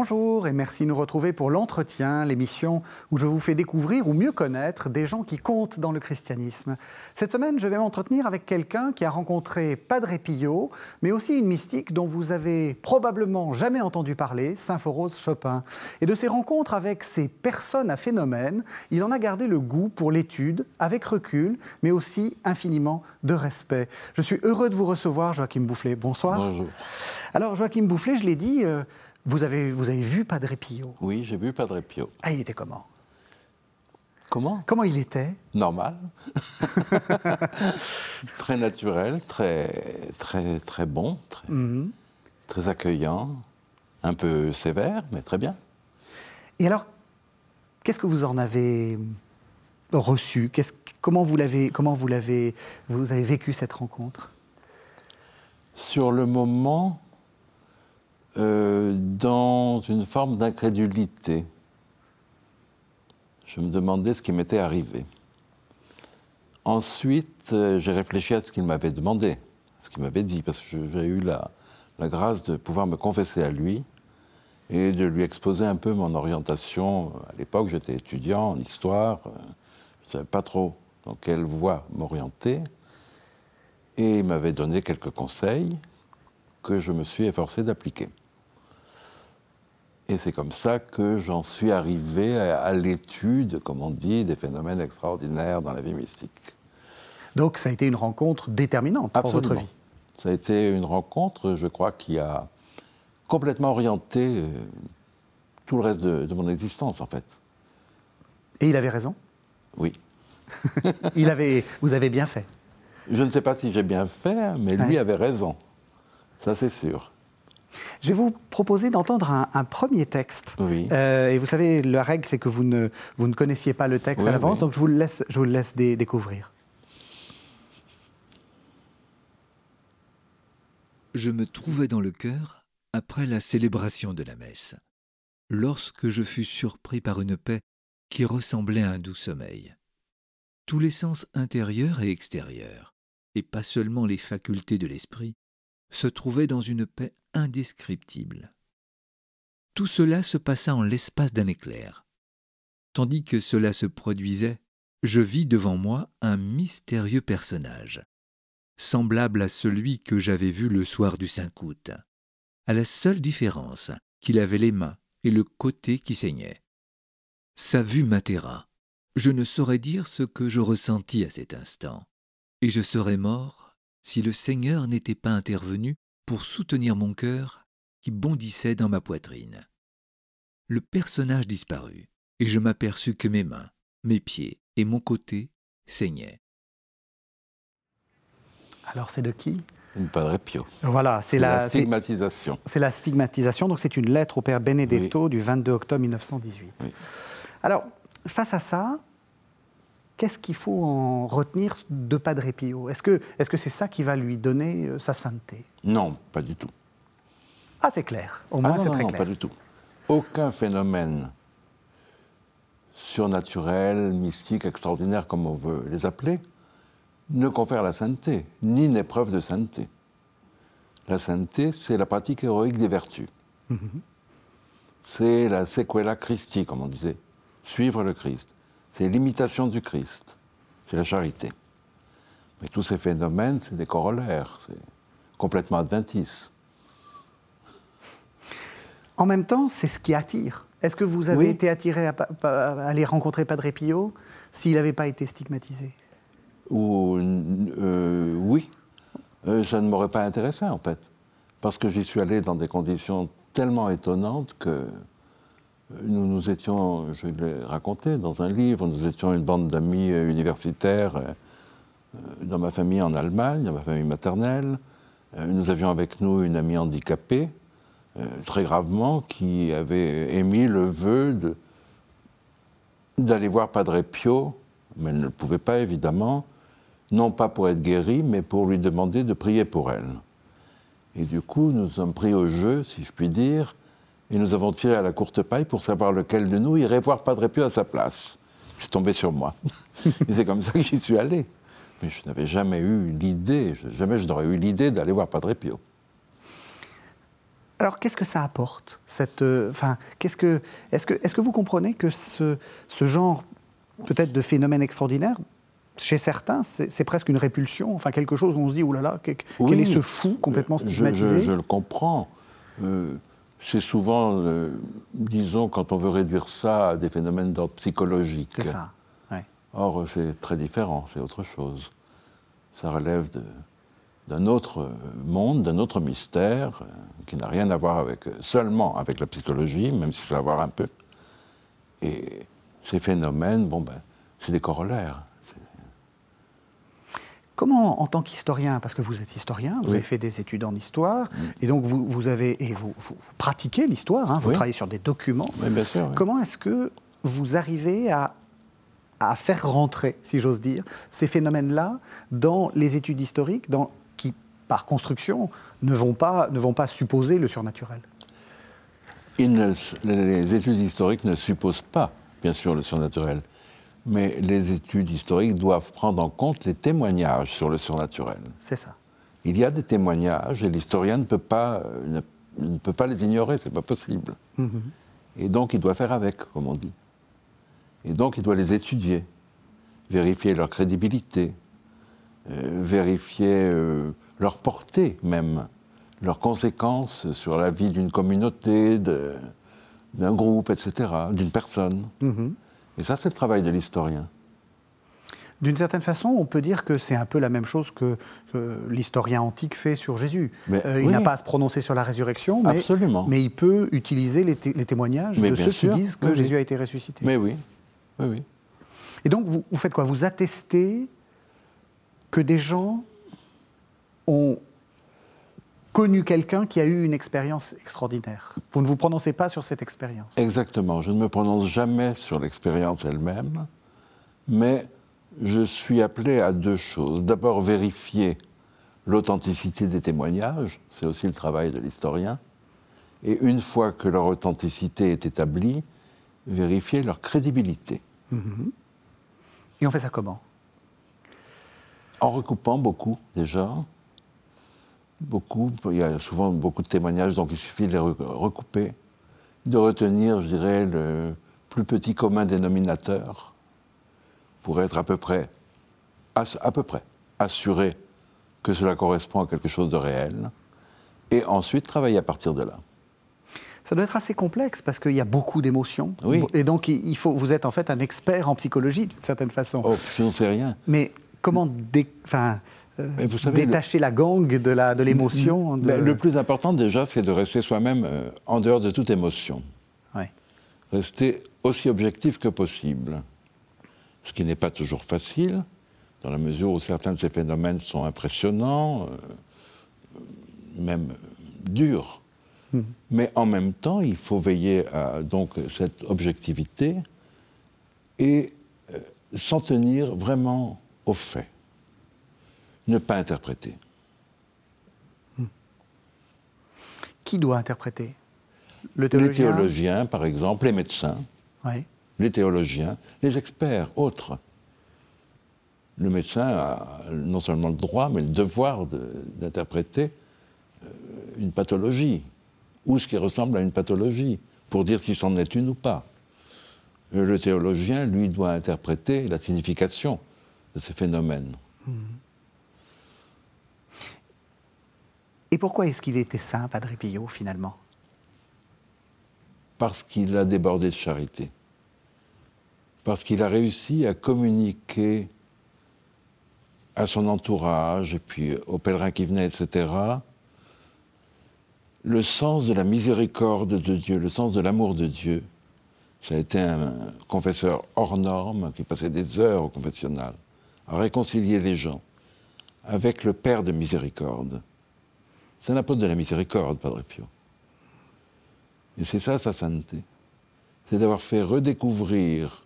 Bonjour et merci de nous retrouver pour l'entretien, l'émission où je vous fais découvrir ou mieux connaître des gens qui comptent dans le christianisme. Cette semaine, je vais m'entretenir avec quelqu'un qui a rencontré Padre Pio, mais aussi une mystique dont vous avez probablement jamais entendu parler, Symphorose Chopin. Et de ses rencontres avec ces personnes à phénomène, il en a gardé le goût pour l'étude, avec recul, mais aussi infiniment de respect. Je suis heureux de vous recevoir, Joachim Boufflet. Bonsoir. Bonjour. Alors, Joachim Boufflet, je l'ai dit, euh, vous avez, vous avez vu Padre Pio? Oui, j'ai vu Padre Pio. Ah, il était comment? Comment? Comment il était? Normal. très naturel, très, très, très bon, très, Mhm. très accueillant, un peu sévère, mais très bien. Et alors, qu'est-ce que vous en avez reçu? Comment vous l'avez, comment vous l'avez, vous avez vécu cette rencontre? Sur le moment, euh, dans une forme d'incrédulité, je me demandais ce qui m'était arrivé. Ensuite, euh, j'ai réfléchi à ce qu'il m'avait demandé, ce qu'il m'avait dit, parce que j'ai eu la, la grâce de pouvoir me confesser à lui et de lui exposer un peu mon orientation. À l'époque, j'étais étudiant en histoire, euh, je ne savais pas trop dans quelle voie m'orienter. Et il m'avait donné quelques conseils que je me suis efforcé d'appliquer. Et c'est comme ça que j'en suis arrivé à, à l'étude, comme on dit, des phénomènes extraordinaires dans la vie mystique. Donc, ça a été une rencontre déterminante pour votre vie. Ça a été une rencontre, je crois, qui a complètement orienté euh, tout le reste de, de mon existence, en fait. Et il avait raison? Oui. Il avait, vous avez bien fait. Je ne sais pas si j'ai bien fait, mais lui avait raison. Ça, c'est sûr. Je vais vous proposer d'entendre un, un premier texte. Oui. Euh, et vous savez, la règle, c'est que vous ne, vous ne connaissiez pas le texte Oui, à l'avance, oui. donc je vous le laisse, je vous le laisse dé- découvrir. Je me trouvais dans le cœur après la célébration de la messe, lorsque je fus surpris par une paix qui ressemblait à un doux sommeil. Tous les sens intérieurs et extérieurs, et pas seulement les facultés de l'esprit, se trouvaient dans une paix indescriptible. Tout cela se passa en l'espace d'un éclair. Tandis que cela se produisait, je vis devant moi un mystérieux personnage, semblable à celui que j'avais vu le soir du 5 août, à la seule différence qu'il avait les mains et le côté qui saignait. Sa vue m'atterra. Je ne saurais dire ce que je ressentis à cet instant, et je serais mort si le Seigneur n'était pas intervenu pour soutenir mon cœur qui bondissait dans ma poitrine. Le personnage disparut, et je m'aperçus que mes mains, mes pieds et mon côté saignaient. Alors, c'est de qui? Une Padre Pio. Voilà, c'est la, stigmatisation. c'est la stigmatisation. Donc, c'est une lettre au père Benedetto du 22 octobre 1918. Oui. Alors, face à ça, qu'est-ce qu'il faut en retenir de Padre Pio? Est-ce que c'est ça qui va lui donner euh, sa sainteté? Non, pas du tout. Ah, c'est clair. Au Ah moins, non, c'est non, très non, clair. pas du tout. Aucun phénomène surnaturel, mystique, extraordinaire, comme on veut les appeler, ne confère la sainteté, ni n'est preuve de sainteté. La sainteté, c'est la pratique héroïque des vertus. C'est la sequela Christi, comme on disait, suivre le Christ. C'est l'imitation du Christ. C'est la charité. Mais tous ces phénomènes, c'est des corollaires, c'est complètement adventis. En même temps, c'est ce qui attire. Est-ce que vous avez Oui. été attiré à, aller rencontrer Padre Pio s'il n'avait pas été stigmatisé? Ou, euh, oui, Euh, ça ne m'aurait pas intéressé en fait. Parce que j'y suis allé dans des conditions tellement étonnantes que nous nous étions, je l'ai raconté dans un livre, nous étions une bande d'amis universitaires euh, euh, dans ma famille en Allemagne, dans ma famille maternelle. Euh, Nous avions avec nous une amie handicapée, très gravement, qui avait émis le vœu d'aller voir Padre Pio, mais elle ne le pouvait pas évidemment, non pas pour être guérie, mais pour lui demander de prier pour elle. Et du coup, nous sommes pris au jeu, si je puis dire, et nous avons tiré à la courte paille pour savoir lequel de nous irait voir Padre Pio à sa place. C'est tombé sur moi. et c'est comme ça que j'y suis allé. Mais je n'avais jamais eu l'idée, jamais je n'aurais eu l'idée d'aller voir Padre Pio. Alors, qu'est-ce que ça apporte cette, euh, enfin, qu'est-ce que, est-ce que, est-ce que vous comprenez que ce, ce genre, peut-être de phénomène extraordinaire, chez certains, c'est, presque une répulsion, enfin quelque chose où on se dit, oulala, là là, quel est ce fou complètement stigmatisé? je, le comprends. Euh, c'est souvent, euh, disons, quand on veut réduire ça à des phénomènes d'ordre psychologique. C'est ça. Or, c'est très différent, c'est autre chose. Ça relève d'un autre monde, d'un autre mystère, euh, qui n'a rien à voir avec, seulement avec la psychologie, même si ça a à voir un peu. Et ces phénomènes, bon ben, c'est des corollaires. Comment, en tant qu'historien, parce que vous êtes historien, vous avez fait des études en histoire, mm. et donc vous, vous avez et vous, pratiquez l'histoire, hein, vous travaillez sur des documents. bien sûr, Comment est-ce que vous arrivez à, à faire rentrer, si j'ose dire, ces phénomènes-là dans les études historiques, dans, qui, par construction, ne vont pas, ne vont pas supposer le surnaturel? Les études historiques ne supposent pas, bien sûr, le surnaturel mais les études historiques doivent prendre en compte les témoignages sur le surnaturel. C'est ça. Il y a des témoignages et l'historien ne peut pas, ne, peut pas les ignorer, c'est pas possible. Mhm. Et donc il doit faire avec, comme on dit. Et donc il doit les étudier, vérifier leur crédibilité, euh, vérifier euh, leur portée même, leurs conséquences sur la vie d'une communauté, d'un groupe, etc., d'une personne. Mhm. Et ça, c'est le travail de l'historien. D'une certaine façon, on peut dire que c'est un peu la même chose que, l'historien antique fait sur Jésus. Euh, il n'a pas à se prononcer sur la résurrection, mais, mais il peut utiliser les, témoignages de ceux qui disent que Jésus a été ressuscité. Mais oui, oui, oui. Et donc, vous, vous faites quoi? Vous attestez que des gens ont connu quelqu'un qui a eu une expérience extraordinaire. Vous ne vous prononcez pas sur cette expérience. Exactement. Je ne me prononce jamais sur l'expérience elle-même, mais je suis appelé à deux choses. D'abord, vérifier l'authenticité des témoignages, c'est aussi le travail de l'historien. Et une fois que leur authenticité est établie, vérifier leur crédibilité. Mhm. Et on fait ça comment? En recoupant beaucoup déjà, beaucoup. Il y a souvent beaucoup de témoignages, donc il suffit de les recouper, de retenir, je dirais, le plus petit commun dénominateur pour être à peu près, à peu près assuré que cela correspond à quelque chose de réel, et ensuite travailler à partir de là. Ça doit être assez complexe parce qu'il y a beaucoup d'émotions. Oui. Et donc, il faut, vous êtes en fait un expert en psychologie d'une certaine façon. Oh, je n'en sais rien. Mais comment, dé... enfin, vous détacher la gangue de l'émotion de... Le plus important déjà, c'est de rester soi-même euh, en dehors de toute émotion. Rester aussi objectif que possible. Ce qui n'est pas toujours facile, dans la mesure où certains de ces phénomènes sont impressionnants, euh, même durs. Hmm. Mais en même temps, il faut veiller à donc, cette objectivité et euh, s'en tenir vraiment aux faits ne pas interpréter. Hmm. Qui doit interpréter? Le théologien? Les théologiens, par exemple, les médecins, les théologiens, les experts, autres. Le médecin a non seulement le droit, mais le devoir d'interpréter euh, une pathologie, ou ce qui ressemble à une pathologie, pour dire si c'en est une ou pas. Euh, le théologien, lui, doit interpréter la signification de ces phénomènes. Hmm. Et pourquoi est-ce qu'il était saint, Padre Pio, finalement? Parce qu'il a débordé de charité. Parce qu'il a réussi à communiquer à son entourage et puis aux pèlerins qui venaient, etc., le sens de la miséricorde de Dieu, le sens de l'amour de Dieu. Ça a été un confesseur hors norme qui passait des heures au confessionnal à réconcilier les gens avec le Père de miséricorde. C'est un apôtre de la miséricorde, Padre Pio. Et c'est ça sa sainteté. C'est d'avoir fait redécouvrir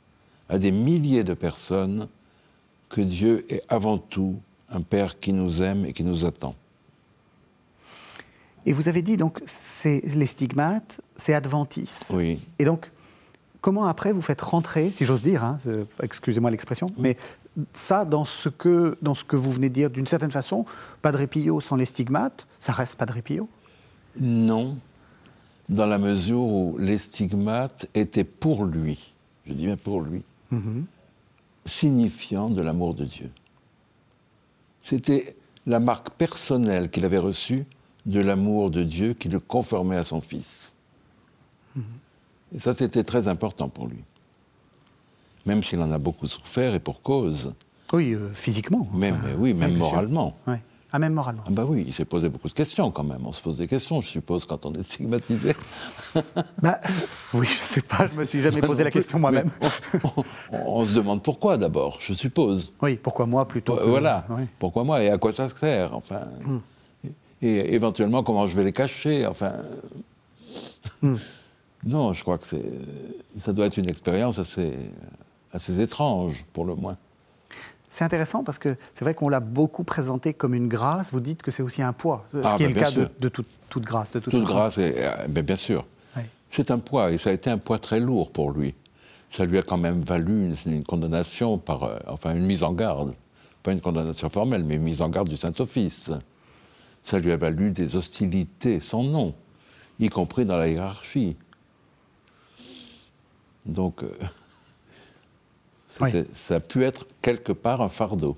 à des milliers de personnes que Dieu est avant tout un Père qui nous aime et qui nous attend. Et vous avez dit donc, c'est les stigmates, c'est adventis. Oui. Et donc, comment après vous faites rentrer, si j'ose dire, hein, excusez-moi l'expression, mais ça, dans ce, que, dans ce que vous venez de dire, d'une certaine façon, Padre Pio sans les stigmates, ça reste Padre Pio? Non, dans la mesure où les stigmates étaient pour lui, je dis bien pour lui, Mhm. signifiant de l'amour de Dieu. C'était la marque personnelle qu'il avait reçue de l'amour de Dieu qui le conformait à son Fils. Et ça, c'était très important pour lui. Même s'il en a beaucoup souffert et pour cause. Oui, euh, physiquement. Même, Enfin, oui, même moralement. Ah, même moralement. Ah bah oui, il s'est posé beaucoup de questions quand même. On se pose des questions, je suppose, quand on est stigmatisé. Bah, oui, je sais pas, je me suis jamais posé la question moi-même. On, on- on se demande pourquoi d'abord, je suppose. Oui, pourquoi moi plutôt que- Euh, Voilà. Oui. Pourquoi moi et à quoi ça sert Enfin, et éventuellement comment je vais les cacher Enfin, non, je crois que c'est, ça doit être une expérience assez, assez étrange pour le moins. C'est intéressant parce que c'est vrai qu'on l'a beaucoup présenté comme une grâce. Vous dites que c'est aussi un poids, ce Ah, qui est bah, le cas de, toute, toute grâce, de toute, Toute grâce, euh, ben, bien sûr. Oui. C'est un poids, et ça a été un poids très lourd pour lui. Ça lui a quand même valu une, une condamnation par, euh, enfin une mise en garde, pas une condamnation formelle, mais une mise en garde du Saint-Office. Ça lui a valu des hostilités sans nom, y compris dans la hiérarchie. Donc, euh, Oui. ça a pu être quelque part un fardeau.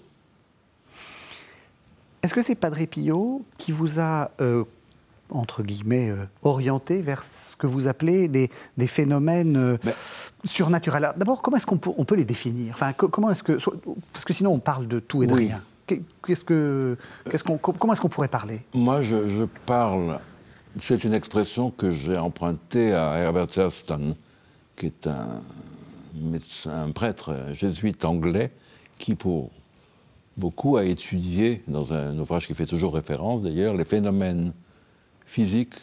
Est-ce que c'est Padre Pio qui vous a, euh, entre guillemets, euh, orienté vers ce que vous appelez des, des phénomènes euh, surnaturels? D'abord, comment est-ce qu'on peut, on peut les définir? Enfin, co- comment est-ce que, Parce que sinon, on parle de tout et de Oui. rien. Qu'est- Qu'est-ce que, qu'est-ce qu'on, comment est-ce qu'on pourrait parler? Moi, je, je parle. C'est une expression que j'ai empruntée à Herbert Thurston, qui est un médecin, un prêtre jésuite anglais, qui, pour beaucoup, a étudié, dans un ouvrage qui fait toujours référence d'ailleurs, les phénomènes physiques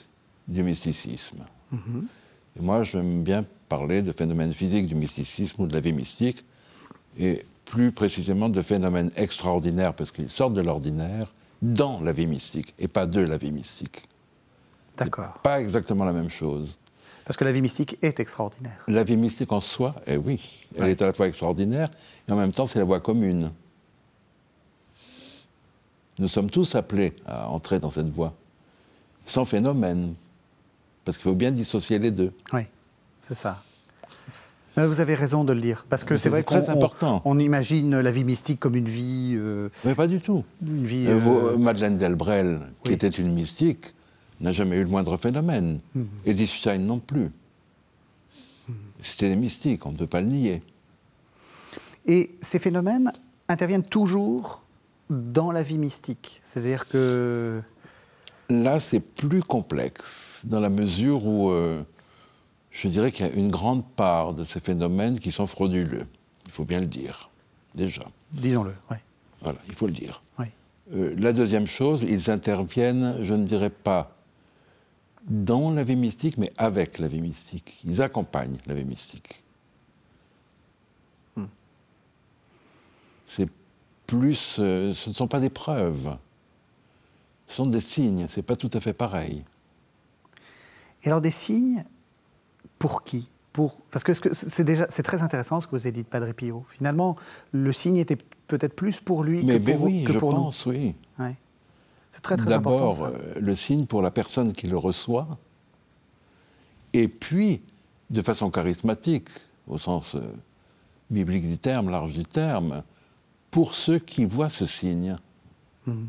du mysticisme. Et moi, j'aime bien parler de phénomènes physiques du mysticisme ou de la vie mystique, et plus précisément de phénomènes extraordinaires, parce qu'ils sortent de l'ordinaire dans la vie mystique, et pas de la vie mystique. D'accord. Pas exactement la même chose. Parce que la vie mystique est extraordinaire. La vie mystique en soi, eh oui, elle Ouais. est à la fois extraordinaire, et en même temps, c'est la voie commune. Nous sommes tous appelés à entrer dans cette voie, sans phénomène, parce qu'il faut bien dissocier les deux. Oui, c'est ça. Vous avez raison de le dire, parce que c'est vrai qu'on imagine la vie mystique comme une vie, euh, Mais pas du tout. une vie. Euh, euh, Madeleine Delbrel, qui était une mystique, n'a jamais eu le moindre phénomène. Mhm. Edith Stein non plus. C'était des mystiques, on ne peut pas le nier. Et ces phénomènes interviennent toujours dans la vie mystique, c'est-à-dire que Là, c'est plus complexe, dans la mesure où euh, je dirais qu'il y a une grande part de ces phénomènes qui sont frauduleux. Il faut bien le dire, déjà. disons-le, oui, Voilà, il faut le dire. oui. Euh, la deuxième chose, ils interviennent, je ne dirais pas dans la vie mystique, mais avec la vie mystique. Ils accompagnent la vie mystique. C'est plus, euh, ce ne sont pas des preuves, ce sont des signes. C'est pas tout à fait pareil. Et alors des signes, pour qui? Pour, Parce que ce que- c'est déjà c'est très intéressant ce que vous avez dit de Padre Pio. Finalement, le signe était peut-être plus pour lui mais que ben pour, oui, que je pour nous. pense, oui. Ouais. C'est très très important. D'abord, euh, le signe pour la personne qui le reçoit, et puis, de façon charismatique, au sens euh, biblique du terme, large du terme, pour ceux qui voient ce signe. Mhm.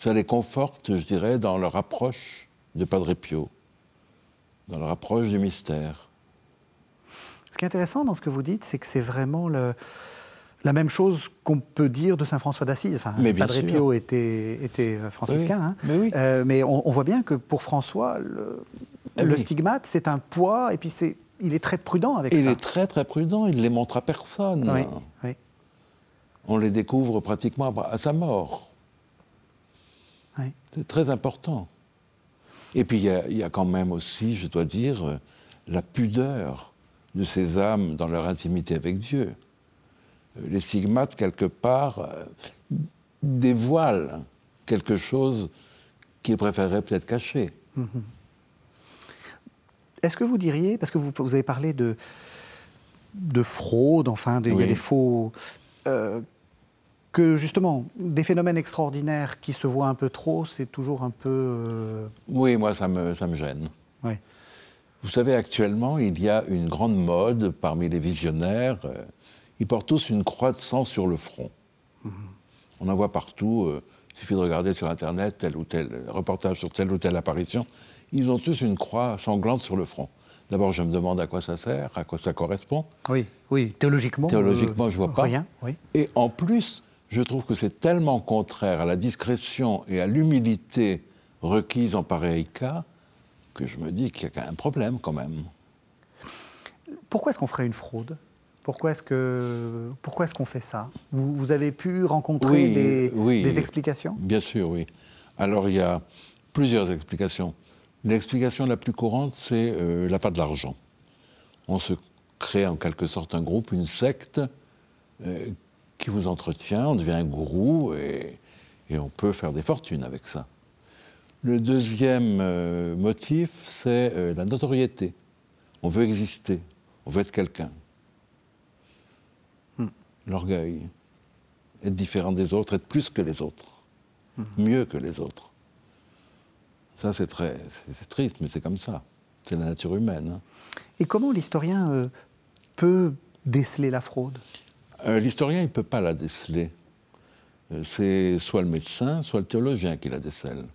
Ça les conforte, je dirais, dans leur approche de Padre Pio, dans leur approche du mystère. Ce qui est intéressant dans ce que vous dites, c'est que c'est vraiment le- la même chose qu'on peut dire de Saint François d'Assise. Enfin, Mais bien Padre. Pio était, était franciscain, Oui, hein. mais oui. Euh, mais on, on voit bien que pour François, le, Ah le oui. stigmate, c'est un poids, et puis c'est, il est très prudent avec Et il ça. est très très prudent, il ne les montre à personne. On les découvre pratiquement à sa mort. C'est très important. Et puis il y, a- il y a quand même aussi, je dois dire, euh, la pudeur de ces âmes dans leur intimité avec Dieu. Les stigmates, quelque part, euh, dévoilent quelque chose qu'ils préféreraient peut-être cacher. Est-ce que vous diriez, parce que vous, vous avez parlé de, de fraude, enfin, de- il y a des faux. euh, que justement, des phénomènes extraordinaires qui se voient un peu trop, c'est toujours un peu. euh, Oui, moi, ça me, ça me gêne. Vous savez, actuellement, il y a une grande mode parmi les visionnaires. euh, Ils portent tous une croix de sang sur le front. On en voit partout. euh, il suffit de regarder sur Internet tel ou tel reportage sur telle ou telle apparition. Ils ont tous une croix sanglante sur le front. D'abord, je me demande à quoi ça sert, à quoi ça correspond. Oui, oui, théologiquement. Théologiquement, euh, je vois pas. Rien, oui. Et en plus, je trouve que c'est tellement contraire à la discrétion et à l'humilité requise en pareil cas que je me dis qu'il y a un problème quand même. Pourquoi est-ce qu'on ferait une fraude? Pourquoi est-ce que pourquoi est-ce qu'on fait ça? Vous, vous avez pu rencontrer Oui, des, oui. des explications? Bien sûr, oui. Alors il y a plusieurs explications. L'explication la plus courante, c'est euh, l'appât de l'argent. On se crée en quelque sorte un groupe, une secte euh, qui vous entretient, on devient un gourou et, et on peut faire des fortunes avec ça. Le deuxième euh, motif, c'est euh, la notoriété. On veut exister, on veut être quelqu'un. L'orgueil, être différent des autres, être plus que les autres, mieux que les autres. Ça, c'est très, c'est- triste, mais c'est comme ça. C'est la nature humaine. hein. Et comment l'historien euh, peut déceler la fraude? Euh, L'historien, il ne peut pas la déceler. Euh, C'est soit le médecin, soit le théologien qui la décèle.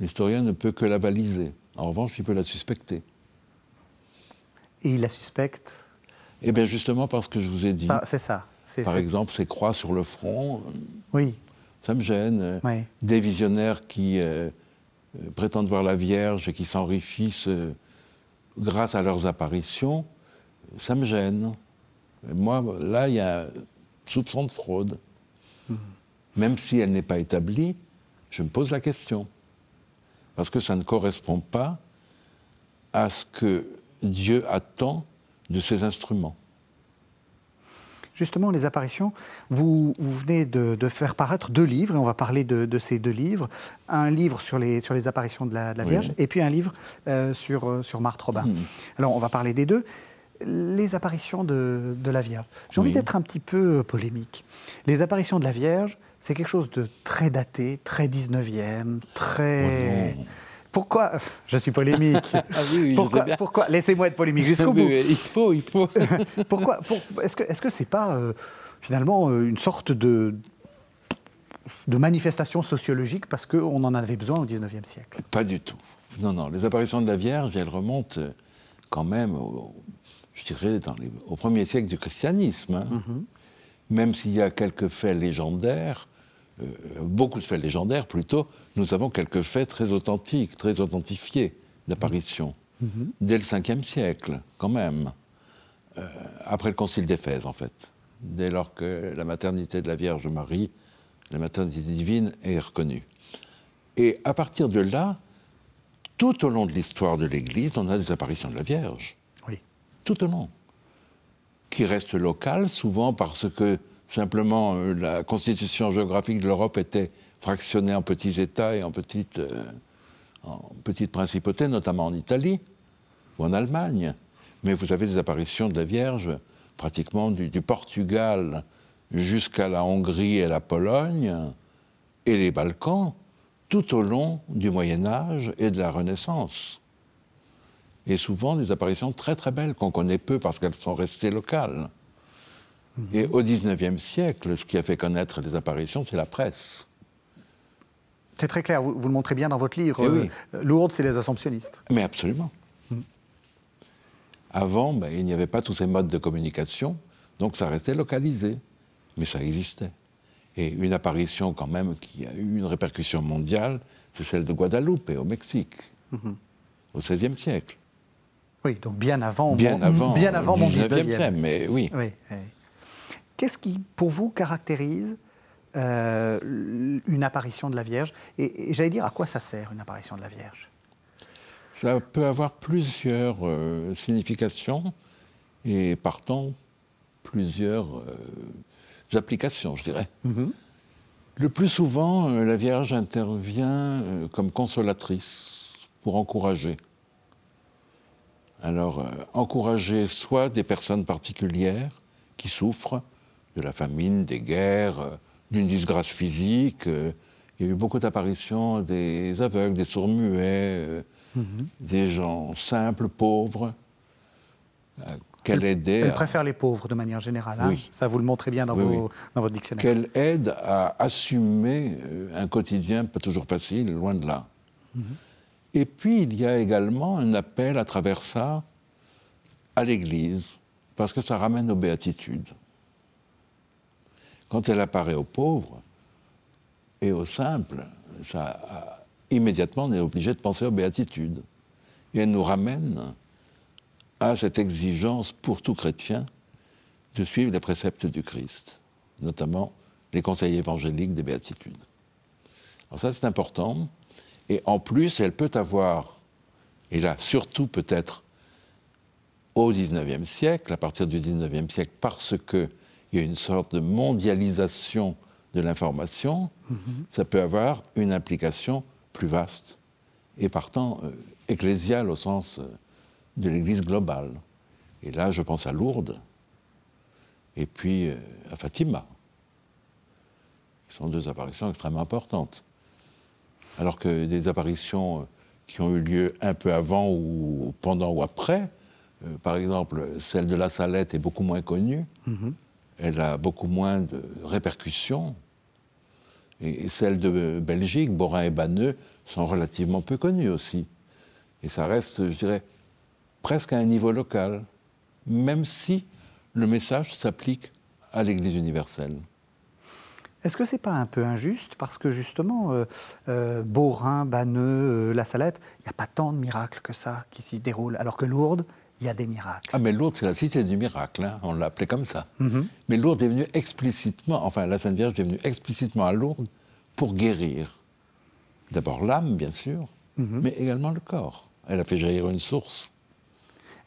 L'historien ne peut que la baliser. En revanche, il peut la suspecter. Et il la suspecte? Eh bien, justement, parce que je vous ai dit, Ah, C'est ça. Par exemple, ces croix sur le front, euh, Oui, ça me gêne. Euh, oui. Des visionnaires qui euh, prétendent voir la Vierge et qui s'enrichissent euh, grâce à leurs apparitions, ça me gêne. Et Moi, là, il y a un soupçon de fraude. Même si elle n'est pas établie, je me pose la question. Parce que ça ne correspond pas à ce que Dieu attend de ses instruments. Justement, les apparitions, vous, vous venez de, de faire paraître deux livres, et on va parler de, de ces deux livres. Un livre sur les, sur les apparitions de la, de la Oui. Vierge, et puis un livre euh, sur, euh, sur Marthe Robin. Mhm. Alors, on va parler des deux. Les apparitions de, de la Vierge. J'ai envie d'être un petit peu euh, polémique. Les apparitions de la Vierge, c'est quelque chose de très daté, très 19e, très... Oh. Pourquoi Je suis polémique. Ah oui, oui, je pourquoi, Laissez-moi être polémique jusqu'au bout. il faut, il faut. Pourquoi pour- Est-ce que que c'est pas euh, finalement euh, une sorte de de manifestation sociologique parce qu'on en avait besoin au XIXe siècle? Pas du tout. Non, non. Les apparitions de la Vierge, elles remontent euh, quand même, au, je dirais, dans les- au premier siècle du christianisme. hein. Même s'il y a quelques faits légendaires, euh, beaucoup de faits légendaires plutôt, nous avons quelques faits très authentiques, très authentifiés d'apparitions. Dès le 5e siècle, quand même. Euh, après le concile d'Éphèse, en fait. Dès lors que la maternité de la Vierge Marie, la maternité divine, est reconnue. Et à partir de là, tout au long de l'histoire de l'Église, on a des apparitions de la Vierge. Oui. Tout au long. Qui restent locales, souvent parce que simplement euh, la constitution géographique de l'Europe était fractionnée en petits États et en petites, euh, en petites principautés, notamment en Italie ou en Allemagne. Mais vous avez des apparitions de la Vierge pratiquement du Portugal jusqu'à la Hongrie et la Pologne et les Balkans tout au long du Moyen Âge et de la Renaissance. Et souvent des apparitions très très belles qu'on connaît peu parce qu'elles sont restées locales. Et au XIXe siècle, ce qui a fait connaître les apparitions, c'est la presse. C'est très clair, vous, vous le montrez bien dans votre livre. Eh oui. Euh, Lourdes, c'est les assomptionnistes. Mais absolument. Avant, ben, il n'y avait pas tous ces modes de communication, donc ça restait localisé. Mais ça existait. Et une apparition quand même qui a eu une répercussion mondiale, c'est celle de Guadeloupe au Mexique, au XVIe siècle. Oui, donc bien avant, Bien mon, avant, bien avant mon 19e 19e. siècle, mais oui. Oui, oui. Qu'est-ce qui, pour vous, caractérise euh, une apparition de la Vierge? Et, et j'allais dire, à quoi ça sert une apparition de la Vierge? Ça peut avoir plusieurs euh, significations et partant plusieurs euh, applications, je dirais. Le plus souvent, la Vierge intervient comme consolatrice pour encourager. Alors, encourager soit des personnes particulières qui souffrent de la famine, des guerres, euh, d'une disgrâce physique. euh, il y a eu beaucoup d'apparitions des aveugles, des sourds-muets, euh, Mhm. Des gens simples, pauvres, qu'elle aidait. Elle préfère les pauvres de manière générale. Hein oui. Ça, vous le montrez bien dans, vos, dans votre dictionnaire. Qu'elle aide à assumer un quotidien pas toujours facile, loin de là. Mhm. Et puis, il y a également un appel à travers ça à l'Église, parce que ça ramène aux béatitudes. Quand elle apparaît aux pauvres et aux simples, ça, immédiatement, on est obligé de penser aux béatitudes. Et elle nous ramène à cette exigence pour tout chrétien de suivre les préceptes du Christ, notamment les conseils évangéliques des béatitudes. Alors ça, c'est important. Et en plus, elle peut avoir, et là surtout peut-être au XIXe siècle, à partir du XIXe siècle, parce qu'il y a une sorte de mondialisation de l'information, mhm. ça peut avoir une implication plus vaste et partant euh, ecclésiale au sens euh, de l'Église globale. Et là, je pense à Lourdes et puis euh, à Fatima, qui sont deux apparitions extrêmement importantes. Alors que des apparitions qui ont eu lieu un peu avant ou pendant ou après, par exemple, celle de la Salette est beaucoup moins connue. Mhm elle a beaucoup moins de répercussions. Et celles de Belgique, Borin et Banneux, sont relativement peu connues aussi. Et ça reste, je dirais, presque à un niveau local, même si le message s'applique à l'Église universelle. Est-ce que c'est pas un peu injuste parce que justement, euh, euh Borin, Banneux, euh, La Salette, il n'y a pas tant de miracles que ça qui s'y déroulent, alors que Lourdes, il y a des miracles. Ah, mais Lourdes, c'est la cité du miracle, hein. on l'appelait comme ça. Mhm. Mais Lourdes est venue explicitement, enfin, la Sainte Vierge est venue explicitement à Lourdes pour guérir. D'abord l'âme, bien sûr, mhm. mais également le corps. Elle a fait jaillir une source.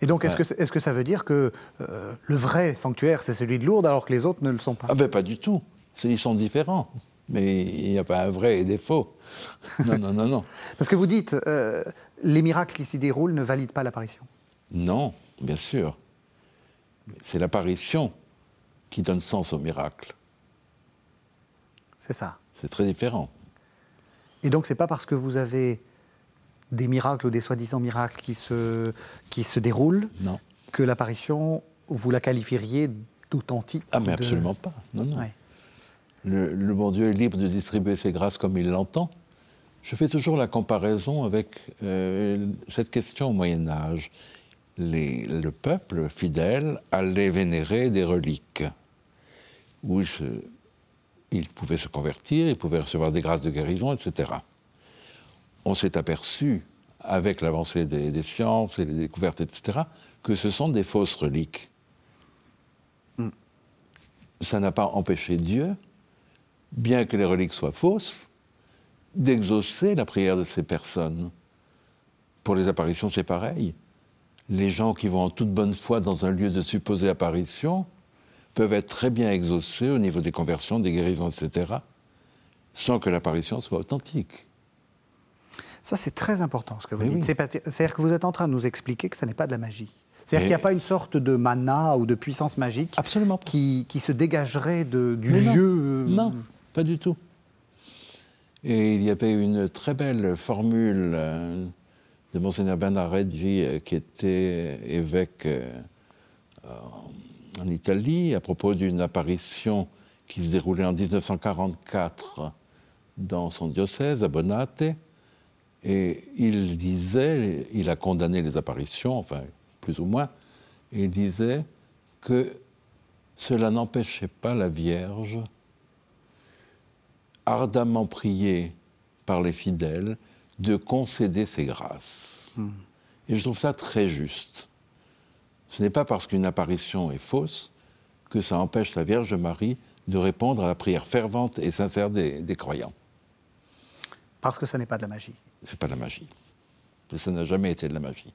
Et donc, est-ce que, est que, ça veut dire que euh, le vrai sanctuaire, c'est celui de Lourdes, alors que les autres ne le sont pas? Ah ben pas du tout. Ils sont différents. Mais il n'y a pas un vrai et des faux. Non, non, non, non. Parce que vous dites, euh, les miracles qui s'y déroulent ne valident pas l'apparition. Non, bien sûr. C'est l'apparition qui donne sens au miracle. C'est ça. C'est très différent. Et donc, c'est pas parce que vous avez des miracles ou des soi-disant miracles qui se, qui se déroulent non. que l'apparition, vous la qualifieriez d'authentique Ah, mais absolument pas. Non, non. Le, bon Dieu est libre de distribuer ses grâces comme il l'entend. Je fais toujours la comparaison avec euh, cette question au Moyen Âge le peuple fidèle allait vénérer des reliques, où il, pouvait se convertir, il pouvait recevoir des grâces de guérison, etc. On s'est aperçu, avec l'avancée des, sciences et des découvertes, etc., que ce sont des fausses reliques. Hmm. Ça n'a pas empêché Dieu, bien que les reliques soient fausses, d'exaucer la prière de ces personnes. Pour les apparitions, c'est pareil les gens qui vont en toute bonne foi dans un lieu de supposée apparition peuvent être très bien exaucés au niveau des conversions, des guérisons, etc., sans que l'apparition soit authentique. Ça, c'est très important ce que vous dites. C'est-à-dire que vous êtes en train de nous expliquer que ce n'est pas de la magie. C'est-à-dire qu'il n'y a pas une sorte de mana ou de puissance magique Absolument Qui, se dégagerait de, du lieu. Non. pas du tout. Et il y avait une très belle formule euh, de Monseigneur Bernard euh, qui était évêque euh, en Italie, à propos d'une apparition qui se déroulait en 1944 dans son diocèse, à Bonate. Et il disait, il a condamné les apparitions, enfin, plus ou moins, il disait que cela n'empêchait pas la Vierge, ardemment priée par les fidèles, de concéder ses grâces. Hmm. Et je trouve ça très juste. Ce n'est pas parce qu'une apparition est fausse que ça empêche la Vierge Marie de répondre à la prière fervente et sincère des, croyants. Parce que ce n'est pas de la magie. C'est pas de la magie. ça n'a jamais été de la magie.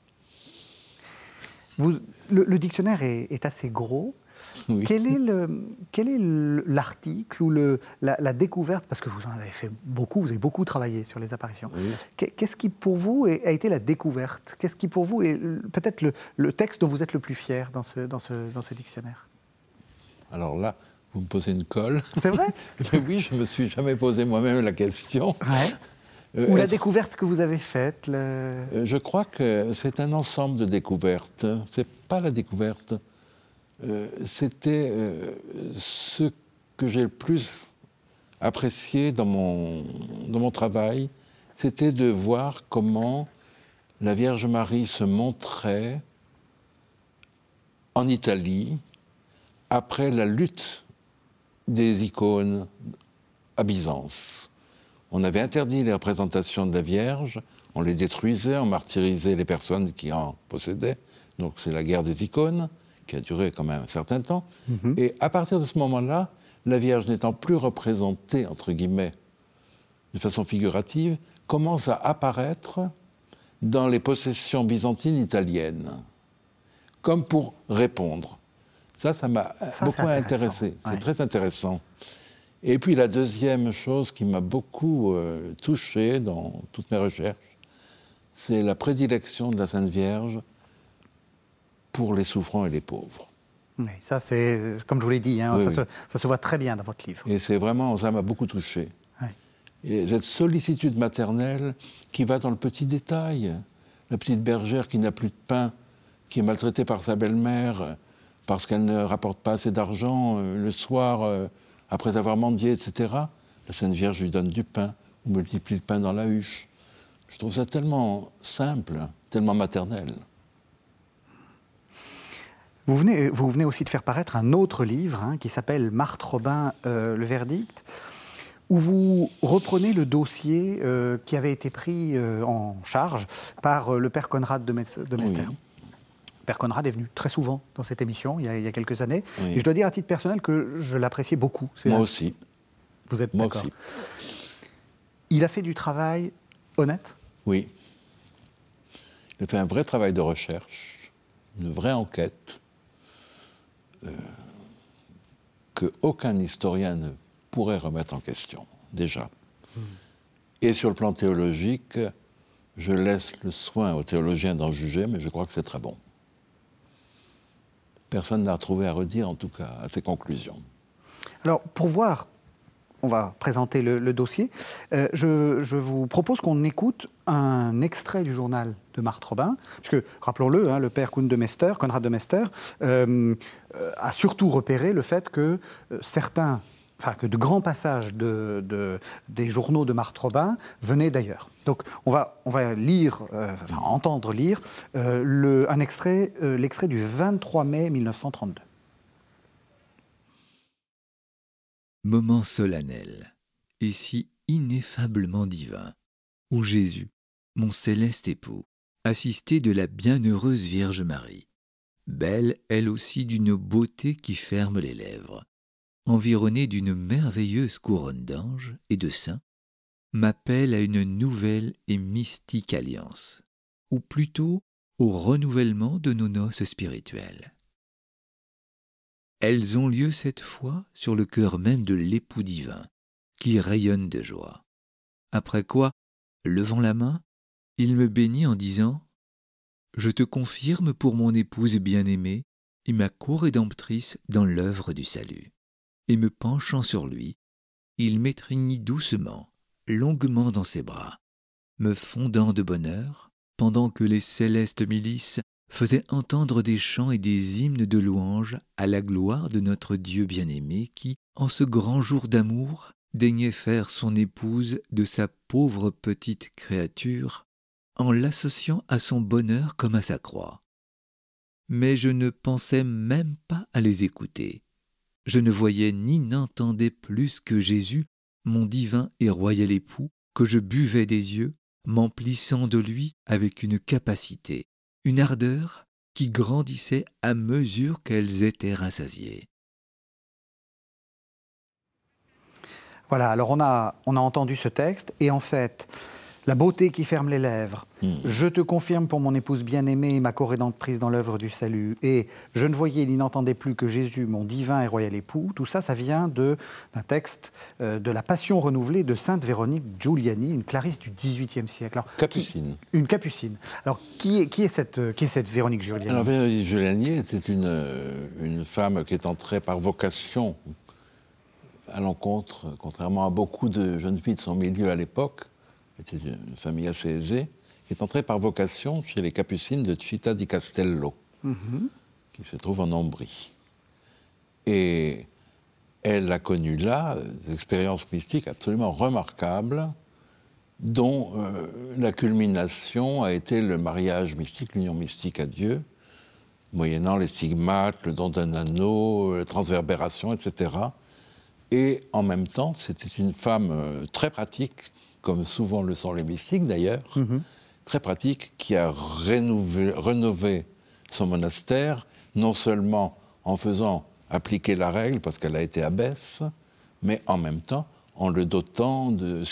Vous, le, dictionnaire est, assez gros. Quel est le, quel est l'article ou le, la, découverte parce que vous en avez fait beaucoup, vous avez beaucoup travaillé sur les apparitions. Qu'est-ce qui pour vous a été la découverte? Qu'est-ce qui pour vous est peut-être le, texte dont vous êtes le plus fier dans ce, dans ce, dans ce dictionnaire? Alors là, vous me posez une colle. C'est vrai? Mais oui, je me suis jamais posé moi-même la question. Ou la découverte que vous avez faite Je crois que c'est un ensemble de découvertes. C'est pas la découverte. C'était ce que j'ai le plus apprécié dans mon, dans mon travail, c'était de voir comment la Vierge Marie se montrait en Italie après la lutte des icônes à Byzance. On avait interdit les représentations de la Vierge, on les détruisait, on martyrisait les personnes qui en possédaient. Donc c'est la guerre des icônes qui a duré quand même un certain temps. Mhm. Et à partir de ce moment-là, la Vierge n'étant plus représentée, entre guillemets, de façon figurative, commence à apparaître dans les possessions byzantines italiennes, comme pour répondre. Ça, ça m'a beaucoup intéressé. C'est très intéressant. Et puis la deuxième chose qui m'a beaucoup euh, touché dans toutes mes recherches, c'est la prédilection de la Sainte Vierge pour les souffrants et les pauvres. Oui, ça c'est, comme je vous l'ai dit, hein, ça, Se, voit très bien dans votre livre. Et c'est vraiment, ça m'a beaucoup touché. Et cette sollicitude maternelle qui va dans le petit détail. La petite bergère qui n'a plus de pain, qui est maltraitée par sa belle-mère parce qu'elle ne rapporte pas assez d'argent euh, le soir euh, après avoir mendié, etc. La Sainte Vierge lui donne du pain ou multiplie le pain dans la huche. Je trouve ça tellement simple, tellement maternel. Vous venez, vous venez aussi de faire paraître un autre livre hein, qui s'appelle Marthe Robin, euh, Le Verdict, où vous reprenez le dossier euh, qui avait été pris euh, en charge par le père Conrad de, Mester. Père Conrad est venu très souvent dans cette émission il y a, quelques années. Et je dois dire à titre personnel que je l'appréciais beaucoup. Moi aussi. Vous êtes d'accord Il a fait du travail honnête Oui. Il a fait un vrai travail de recherche, une vraie enquête euh, qu'aucun historien ne pourrait remettre en question, déjà. Hmm. Et sur le plan théologique, je laisse le soin aux théologiens d'en juger, mais je crois que c'est très bon. Personne n'a trouvé à redire, en tout cas, à ses conclusions. Alors, pour voir on va présenter le, dossier. Euh, je, vous propose qu'on écoute un extrait du journal de Marthe Robin, puisque, rappelons-le, hein, le père Kuhn de Mester, Conrad de Mester, euh, euh, a surtout repéré le fait que certains, enfin, que de grands passages de, des journaux de Marthe Robin venaient d'ailleurs. Donc, on va, on va lire, entendre lire un extrait, l'extrait du 23 mai 1932. Moment solennel, et si ineffablement divin, où Jésus, mon céleste époux, assisté de la bienheureuse Vierge Marie, belle elle aussi d'une beauté qui ferme les lèvres, environnée d'une merveilleuse couronne d'anges et de saints, m'appelle à une nouvelle et mystique alliance, ou plutôt au renouvellement de nos noces spirituelles. Elles ont lieu cette fois sur le cœur même de l'époux divin, qui rayonne de joie. Après quoi, levant la main, il me bénit en disant Je te confirme pour mon épouse bien-aimée et ma co-rédemptrice dans l'œuvre du salut. Et me penchant sur lui, il m'étreignit doucement, longuement dans ses bras, me fondant de bonheur, pendant que les célestes milices faisait entendre des chants et des hymnes de louange à la gloire de notre Dieu bien-aimé qui, en ce grand jour d'amour, daignait faire son épouse de sa pauvre petite créature, en l'associant à son bonheur comme à sa croix. Mais je ne pensais même pas à les écouter. Je ne voyais ni n'entendais plus que Jésus, mon divin et royal époux, que je buvais des yeux, m'emplissant de lui avec une capacité, une ardeur qui grandissait à mesure qu'elles étaient rassasiées. Voilà, alors on a, on a entendu ce texte, et en fait, la beauté qui ferme les lèvres. Hmm. Je te confirme pour mon épouse bien-aimée, ma corrédante prise dans l'œuvre du salut. Et je ne voyais ni n'entendais plus que Jésus, mon divin et royal époux. Tout ça, ça vient d'un texte euh, de la Passion renouvelée de Sainte Véronique Giuliani, une clarisse du XVIIIe siècle. Alors, capucine. une capucine. Alors, qui est, qui est, cette, qui est cette Véronique Giuliani? Alors, Véronique Giuliani était une, euh, une femme qui est entrée par vocation à l'encontre, contrairement à beaucoup de jeunes filles de son milieu à l'époque, était une famille assez aisée, qui est entrée par vocation chez les capucines de Città di Castello, qui se trouve en Ombrie. Et elle a connu là des expériences mystiques absolument remarquables, dont euh, la culmination a été le mariage mystique, l'union mystique à Dieu, moyennant les stigmates, le don d'un anneau, la transverbération, etc. Et en même temps, c'était une femme euh, très pratique, comme souvent le sont les mystiques d'ailleurs, mhm. très pratique, qui a rénové, son monastère, non seulement en faisant appliquer la règle, parce qu'elle a été abbesse, mais en même temps en le dotant de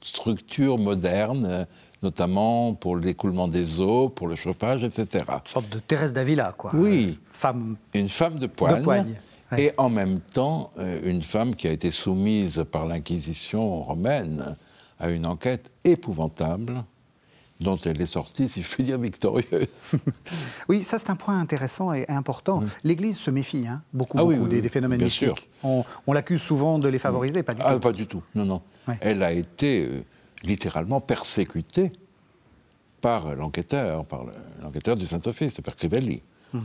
structures modernes, notamment pour l'écoulement des eaux, pour le chauffage, etc. Une sorte de Thérèse d'Avila, quoi. Oui. Femme. Une femme de poigne. Et en même temps, euh, une femme qui a été soumise par l'Inquisition romaine à une enquête épouvantable dont elle est sortie, si je puis dire, victorieuse. oui, ça c'est un point intéressant et important. L'Église se méfie hein, beaucoup, ah beaucoup des, phénomènes mystiques. On, l'accuse souvent de les favoriser, pas du ah, tout. Pas du tout, non, non. Elle a été euh, littéralement persécutée par l'enquêteur, par l'enquêteur du Saint-Office, le Père Crivelli. Hmm.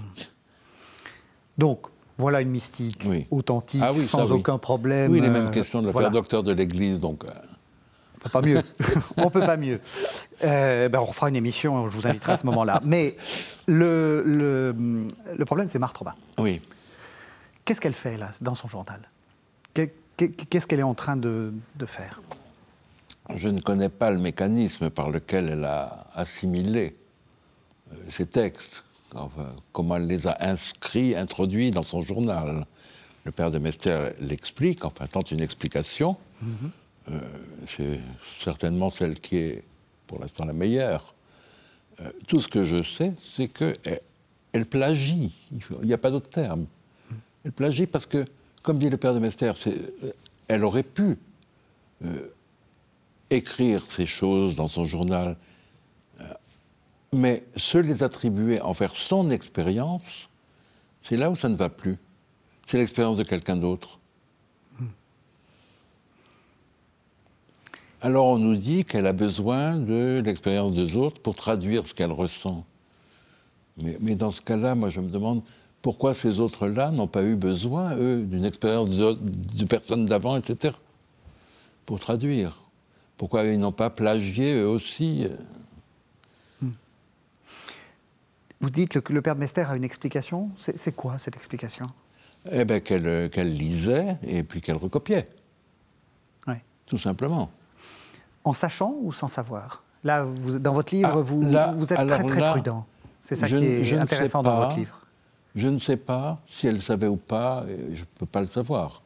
Donc, voilà une mystique authentique, ah sans aucun problème. Oui, les mêmes euh, questions de le faire docteur de l'Église, donc... Euh, peut pas mieux. on peut pas mieux. Euh, ben on refera une émission, je vous inviterai à ce moment-là. Mais le, le, le problème, c'est Marthe Robin. Oui. Qu'est-ce qu'elle fait, là, dans son journal? Qu'est-ce qu'elle est en train de, de, faire? Je ne connais pas le mécanisme par lequel elle a assimilé ces textes, comment elle les a inscrits, introduits dans son journal. Le père de Mester l'explique, enfin, tente une explication. Mm-hmm. Euh, c'est certainement celle qui est pour l'instant la meilleure. Euh, tout ce que je sais, c'est qu'elle elle plagie, il n'y a pas d'autre terme. Elle plagie parce que, comme dit le père de Mester, euh, elle aurait pu écrire ces choses dans son journal, mais se les attribuer en faire son expérience, c'est là où ça ne va plus. C'est l'expérience de quelqu'un d'autre. Alors on nous dit qu'elle a besoin de l'expérience des autres pour traduire ce qu'elle ressent. Mais, dans ce cas-là, moi je me demande pourquoi ces autres-là n'ont pas eu besoin, eux, d'une expérience de, personnes d'avant, etc., pour traduire. Pourquoi ils n'ont pas plagié eux aussi hmm. Vous dites que le père de Mester a une explication. C'est quoi cette explication? Eh bien qu'elle lisait et puis qu'elle recopiait. Oui. Tout simplement en sachant ou sans savoir? Là, vous, dans votre livre, ah, vous, vous, êtes très très prudent. C'est ça qui est intéressant dans votre livre. Je ne sais pas si elle savait ou pas, je ne peux pas le savoir.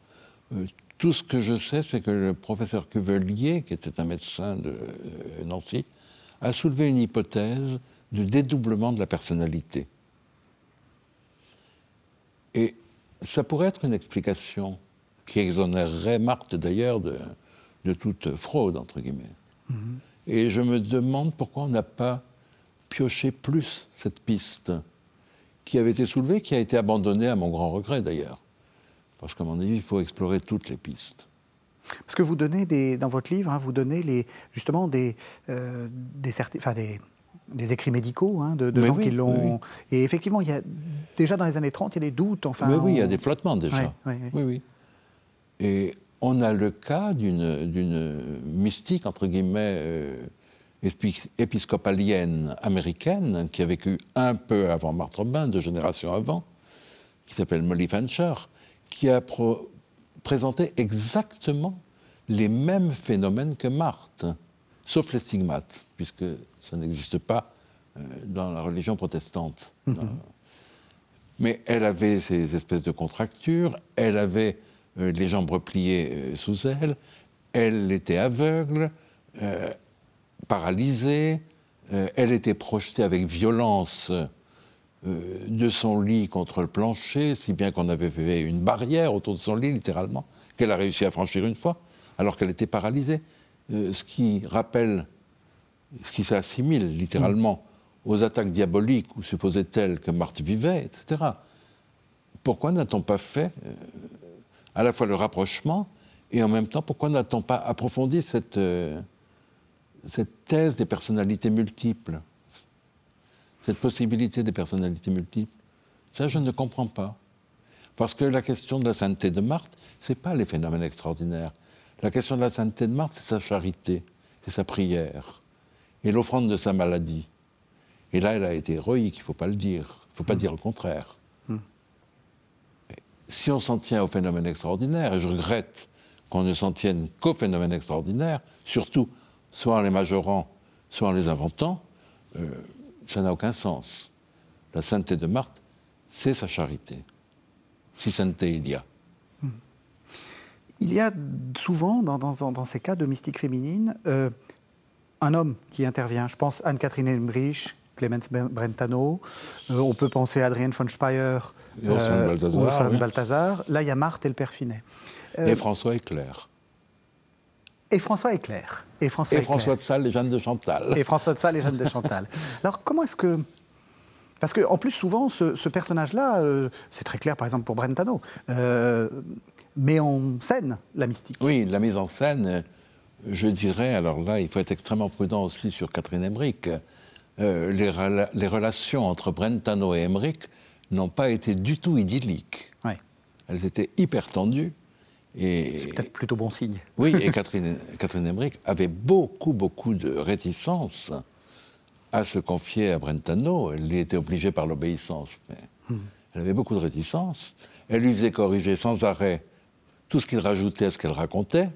Euh, tout ce que je sais, c'est que le professeur Cuvelier, qui était un médecin de euh, Nancy, a soulevé une hypothèse du dédoublement de la personnalité. Et ça pourrait être une explication qui exonérerait Marthe d'ailleurs de, de toute fraude, entre guillemets. Mhm. Et je me demande pourquoi on n'a pas pioché plus cette piste qui avait été soulevée, qui a été abandonnée à mon grand regret d'ailleurs. Parce qu'à mon avis, il faut explorer toutes les pistes. Parce que vous donnez des, dans votre livre, hein, vous donnez les, justement des, euh, des, des, des, écrits médicaux hein, de, gens qui l'ont. Et effectivement, il y a, déjà dans les années 30, il y a des doutes. Enfin, mais oui, il y a des flottements déjà. oui, oui. Et on a le cas d'une mystique, entre guillemets, euh, épiscopalienne américaine, qui a vécu un peu avant Marthe Robin, deux générations avant, qui s'appelle Molly Fancher, qui a présenté exactement les mêmes phénomènes que Marthe, sauf les stigmates, puisque ça n'existe pas euh, dans la religion protestante. Mm-hmm. Mais elle avait ces espèces de contractures, elle avait euh, les jambes repliées euh, sous elle. Elle était aveugle, euh, paralysée. elle était projetée avec violence de son lit contre le plancher, si bien qu'on avait fait une barrière autour de son lit, littéralement, qu'elle a réussi à franchir une fois, alors qu'elle était paralysée. Ce qui rappelle, ce qui s'assimile littéralement aux attaques diaboliques où supposait-elle que Marthe vivait, etc. Pourquoi n'a-t-on pas fait à la fois le rapprochement et en même temps, pourquoi n'a-t-on pas approfondi cette, euh, cette thèse des personnalités multiples, cette possibilité des personnalités multiples, ça, je ne comprends pas. Parce que la question de la sainteté de Marthe, ce n'est pas les phénomènes extraordinaires. La question de la sainteté de Marthe, c'est sa charité, c'est sa prière, et l'offrande de sa maladie. Et là, elle a été héroïque, il ne faut pas le dire, il ne faut pas mm. dire le contraire. Mm. Si on s'en tient au phénomène extraordinaire, et je regrette qu'on ne s'en tienne qu'au phénomène extraordinaire, surtout soit en les majorant, soit en les inventant, euh, ça n'a aucun sens. La sainteté de Marthe, c'est sa charité. Si sainteté il y a. Il y a souvent, dans, ces cas de mystique féminine, euh, un homme qui intervient. Je pense Anne-Catherine Emmerich, Clemens Brentano, euh, on peut penser à Adrienne von Speyer, ou Balthazar, Balthazar. Là, il y a Marthe et le père Finet. et François Éclair. Et François Éclair. Et François, et François de Sales et Jeanne de Chantal. Et François de Sales et Jeanne de Chantal. Alors, comment est-ce que. Parce qu'en plus, souvent, ce, personnage-là, euh, c'est très clair, par exemple, pour Brentano, euh, met en scène la mystique. Oui, la mise en scène, je dirais, alors là, il faut être extrêmement prudent aussi sur Catherine Emmerich. Euh, les, les, relations entre Brentano et Emmerich n'ont pas été du tout idylliques. Oui. Elles étaient hyper tendues. C'est peut-être plutôt bon signe. Oui, et Catherine, Catherine Emmerich avait beaucoup, beaucoup de réticence à se confier à Brentano. Elle était obligée par l'obéissance, mais hmm. elle avait beaucoup de réticence. Elle lui faisait corriger sans arrêt tout ce qu'il rajoutait à ce qu'elle racontait.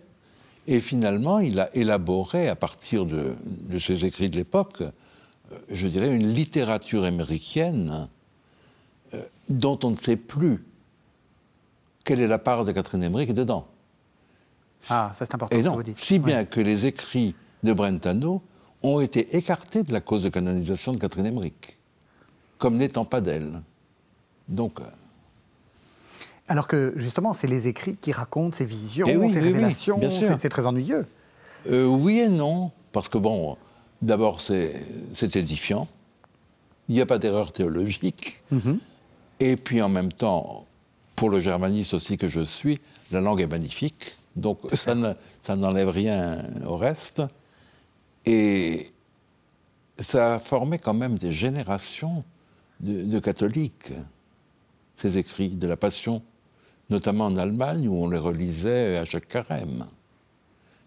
Et finalement, il a élaboré, à partir de, ses écrits de l'époque, euh, je dirais, une littérature américaine euh, dont on ne sait plus quelle est la part de Catherine Emmerich dedans. Ah, ça c'est important ce que vous dites. Si bien que les écrits de Brentano ont été écartés de la cause de canonisation de Catherine Emmerich, comme n'étant pas d'elle. Donc. Alors que justement, c'est les écrits qui racontent ces visions, eh ces révélations. c'est très ennuyeux. Euh, oui et non, parce que bon, d'abord c'est édifiant. Il n'y a pas d'erreur théologique. Mm-hmm. Et puis en même temps, pour le germaniste aussi que je suis, la langue est magnifique, donc ça n'enlève rien au reste. Et ça a formé quand même des générations de, catholiques, ces écrits de la Passion, notamment en Allemagne où on les relisait à chaque carême,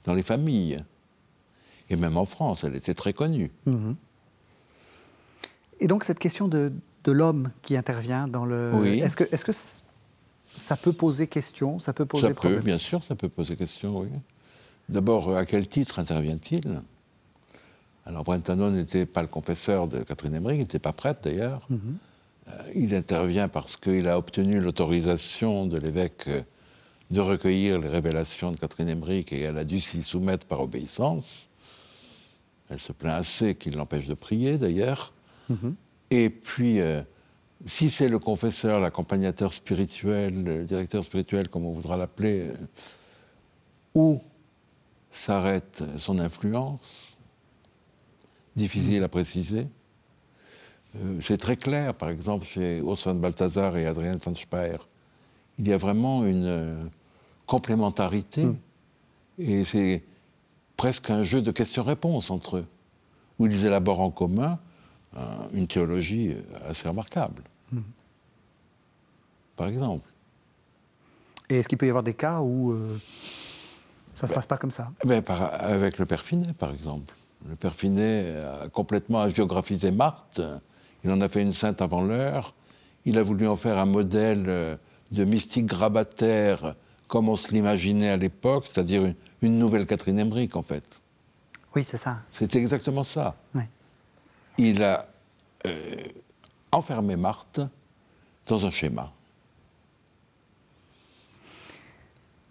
dans les familles. Et même en France, elle était très connue. Mhm. Et donc cette question de, l'homme qui intervient dans le... Oui. Est-ce que, est que ça peut poser question, ça peut poser ça Peut, bien sûr, ça peut poser question, oui. D'abord, à quel titre intervient-il? Alors, Brentano n'était pas le confesseur de Catherine Emmerich, il n'était pas prêtre d'ailleurs. Mhm. Euh, il intervient parce qu'il a obtenu l'autorisation de l'évêque euh, de recueillir les révélations de Catherine Emmerich et elle a dû s'y soumettre par obéissance. Elle se plaint assez qu'il l'empêche de prier d'ailleurs. Mhm. Et puis, euh, si c'est le confesseur, l'accompagnateur spirituel, le directeur spirituel, comme on voudra l'appeler, euh, où s'arrête son influence Difficile à préciser. Euh, c'est très clair, par exemple, chez Urs van Balthazar et Adrien van Speyer. Il y a vraiment une euh, complémentarité. Hmm. Et c'est presque un jeu de questions-réponses entre eux, où ils élaborent en commun une théologie assez remarquable. Par exemple. Et est-ce qu'il peut y avoir des cas où euh, ça ne se ben, passe pas comme ça? ben, Avec le père Finet, par exemple. Le père Finet a complètement géographisé Marthe. Il en a fait une sainte avant l'heure. Il a voulu en faire un modèle euh, de mystique grabataire comme on se l'imaginait à l'époque, c'est-à-dire une, nouvelle Catherine Emmerich, en fait. Oui, c'est ça. C'est exactement ça. Il a euh, enfermé Marthe dans un schéma.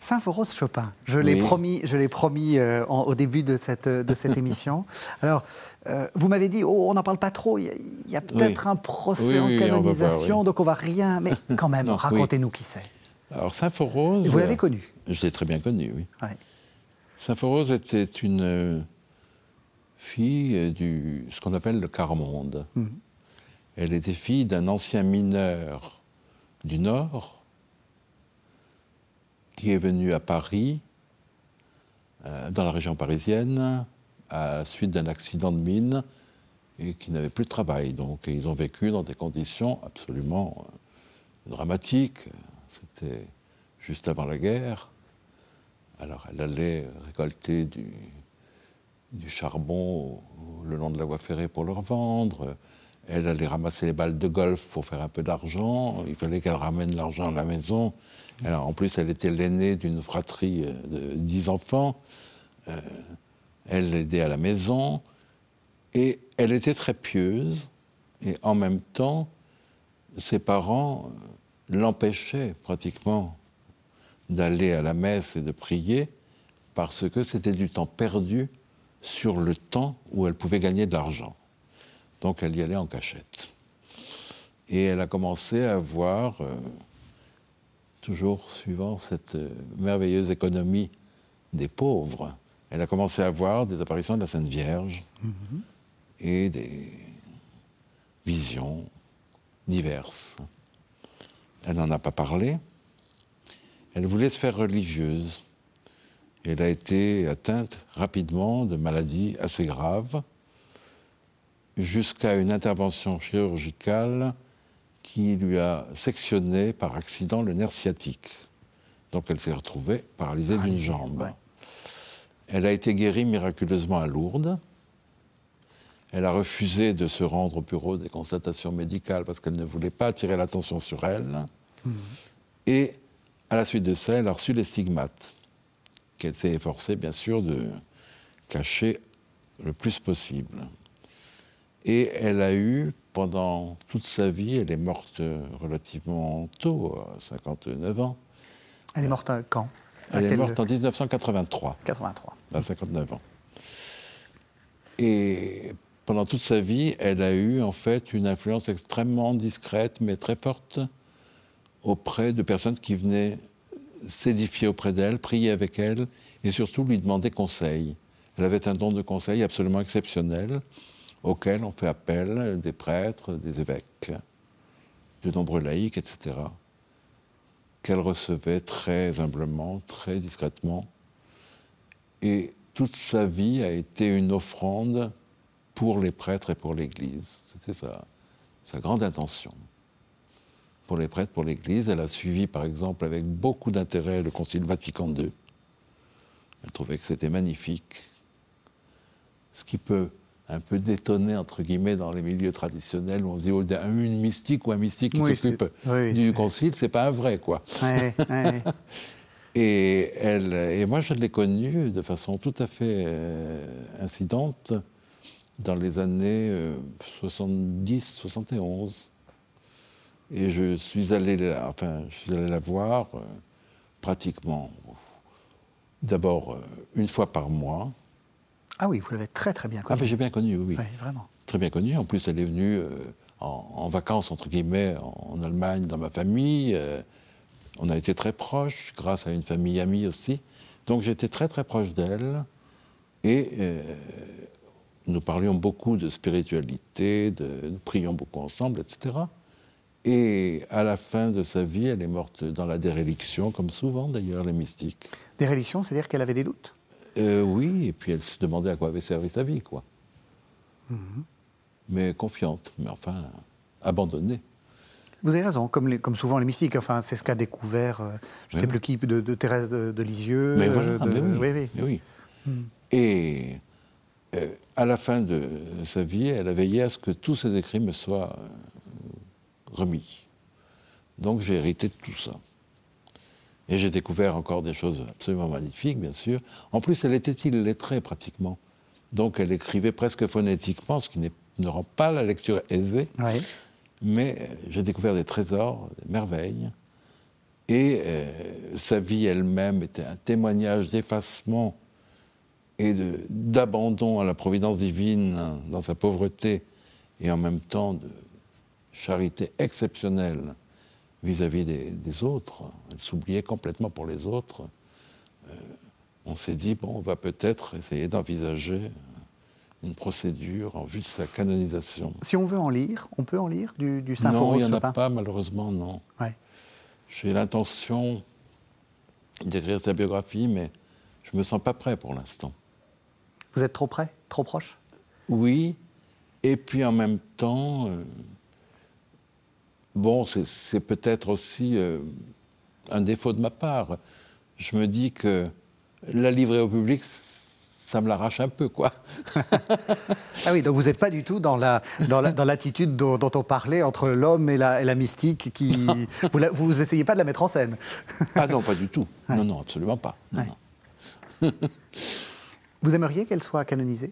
Saint-Phoros Chopin, je l'ai promis, je l'ai promis euh, au début de cette, de cette émission. Alors, euh, vous m'avez dit, oh, on n'en parle pas trop, il y a, peut-être un procès en canonisation, donc on va rien, mais quand même, racontez-nous qui c'est. Alors, Saint-Phoros. Vous l'avez connu Je l'ai très bien connu, oui. Saint-Phoros était une fille du ce qu'on appelle le quart-monde. Mhm. Elle était fille d'un ancien mineur du Nord qui est venu à Paris, euh, dans la région parisienne, à la suite d'un accident de mine et qui n'avaient plus de travail. Donc, ils ont vécu dans des conditions absolument euh, dramatiques. C'était juste avant la guerre. Alors, elle allait récolter du, du charbon le long de la voie ferrée pour le revendre. Elle allait ramasser les balles de golf pour faire un peu d'argent. Il fallait qu'elle ramène l'argent à la maison. En plus, elle était l'aînée d'une fratrie euh, de dix enfants. Euh, elle l'aidait à la maison. Et elle était très pieuse. Et en même temps, ses parents l'empêchaient pratiquement d'aller à la messe et de prier parce que c'était du temps perdu sur le temps où elle pouvait gagner de l'argent. Donc elle y allait en cachette. Et elle a commencé à voir, euh, toujours suivant cette euh, merveilleuse économie des pauvres, elle a commencé à voir des apparitions de la Sainte Vierge mhm. et des visions diverses. Elle n'en a pas parlé. Elle voulait se faire religieuse. Elle a été atteinte rapidement de maladies assez graves, jusqu'à une intervention chirurgicale qui lui a sectionné par accident le nerf sciatique. Donc elle s'est retrouvée paralysée d'une jambe. Elle a été guérie miraculeusement à Lourdes. Elle a refusé de se rendre au bureau des constatations médicales parce qu'elle ne voulait pas attirer l'attention sur elle. Mhm. Et à la suite de ça, elle a reçu les stigmates qu'elle s'est efforcée, bien sûr, de cacher le plus possible. Et elle a eu, pendant toute sa vie, elle est morte relativement tôt, à 59 ans. Elle est morte quand? Elle est morte en 1983. 83. À 59 ans. Et pendant toute sa vie, elle a eu en fait une influence extrêmement discrète, mais très forte, auprès de personnes qui venaient s'édifier auprès d'elle, prier avec elle et surtout lui demander conseil. Elle avait un don de conseil absolument exceptionnel auquel on fait appel des prêtres, des évêques, de nombreux laïcs, etc., qu'elle recevait très humblement, très discrètement. Et toute sa vie a été une offrande pour les prêtres et pour l'Église. C'était sa, sa grande intention pour les prêtres, pour l'Église. Elle a suivi, par exemple, avec beaucoup d'intérêt le Concile Vatican II. Elle trouvait que c'était magnifique. Ce qui peut un peu détonner, entre guillemets, dans les milieux traditionnels, où on se dit, oh, une mystique ou un mystique qui s'occupe du concile, c'est pas un vrai, quoi. et, elle, et moi, je l'ai connue de façon tout à fait euh, incidente dans les années 70-71. Euh, et je suis allé la, enfin, je suis allé la voir euh, pratiquement, d'abord une fois par mois. Ah oui, vous l'avez très très bien connu. Ah ben j'ai bien connu, oui. Oui, vraiment. Très bien connu. En plus, elle est venue euh, en, vacances, entre guillemets, en, Allemagne, dans ma famille. on a été très proches, grâce à une famille amie aussi. Donc j'étais très très proche d'elle. Et nous parlions beaucoup de spiritualité, de, nous prions beaucoup ensemble, etc. Et à la fin de sa vie, elle est morte dans la déréliction, comme souvent d'ailleurs les mystiques. Déréliction, c'est-à-dire qu'elle avait des doutes? Euh, Oui, et puis elle se demandait à quoi avait servi sa vie, quoi. Mhm. Mais confiante, mais enfin abandonnée. Vous avez raison, comme, comme souvent les mystiques, enfin, c'est ce qu'a découvert, euh, je ne sais plus qui, de, Thérèse de, Lisieux. Mais voilà, euh, oui. oui. Mhm. Et à la fin de sa vie, elle a veillé à ce que tous ses écrits me soient remis. Donc j'ai hérité de tout ça. Et j'ai découvert encore des choses absolument magnifiques, bien sûr. En plus, elle était illettrée pratiquement. Donc elle écrivait presque phonétiquement, ce qui ne rend pas la lecture aisée. Mais j'ai découvert des trésors, des merveilles. Et euh, sa vie elle-même était un témoignage d'effacement et d'abandon à la providence divine dans sa pauvreté et en même temps de charité exceptionnelle vis-à-vis des, autres. Elle s'oubliait complètement pour les autres. Euh, on s'est dit, bon, on va peut-être essayer d'envisager une procédure en vue de sa canonisation. Si on veut en lire, on peut en lire du, du Saint Non, il n'y en a pas, malheureusement, non. J'ai l'intention d'écrire sa biographie, mais je ne me sens pas prêt pour l'instant. Vous êtes trop près, trop proche? Oui, et puis en même temps, euh, bon, c'est peut-être aussi euh, un défaut de ma part. Je me dis que la livrer au public, ça me l'arrache un peu, quoi. ah oui, donc vous n'êtes pas du tout dans l'attitude dans dont, on parlait entre l'homme et la, et la, mystique. Qui, vous n'essayez pas de la mettre en scène. ah non, pas du tout. Non, non, absolument pas. vous aimeriez qu'elle soit canonisée?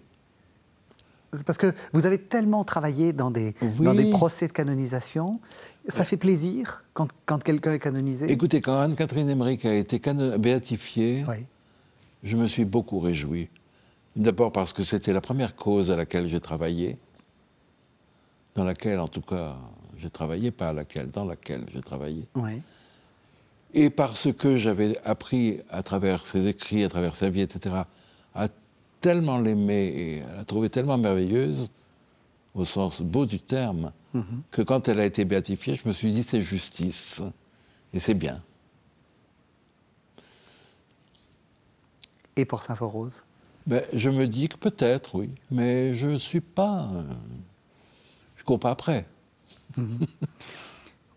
Parce que vous avez tellement travaillé dans des, dans des procès de canonisation. Ça fait plaisir quand, quand quelqu'un est canonisé Écoutez, quand Anne-Catherine Emmerich a été béatifiée, je me suis beaucoup réjoui. D'abord parce que c'était la première cause à laquelle j'ai travaillé, dans laquelle en tout cas j'ai travaillé, pas à laquelle, dans laquelle j'ai travaillé. Et parce que j'avais appris à travers ses écrits, à travers sa vie, etc., à tellement l'aimer et à la trouver tellement merveilleuse, au sens beau du terme, mhm. que quand elle a été béatifiée, je me suis dit c'est justice. Et c'est bien. Et pour Saint-Forose ben, Je me dis que peut-être, oui. Mais je ne suis pas. Euh, je ne cours pas après. Mhm.